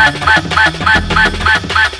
más, más, más, más, más, más.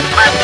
Bye.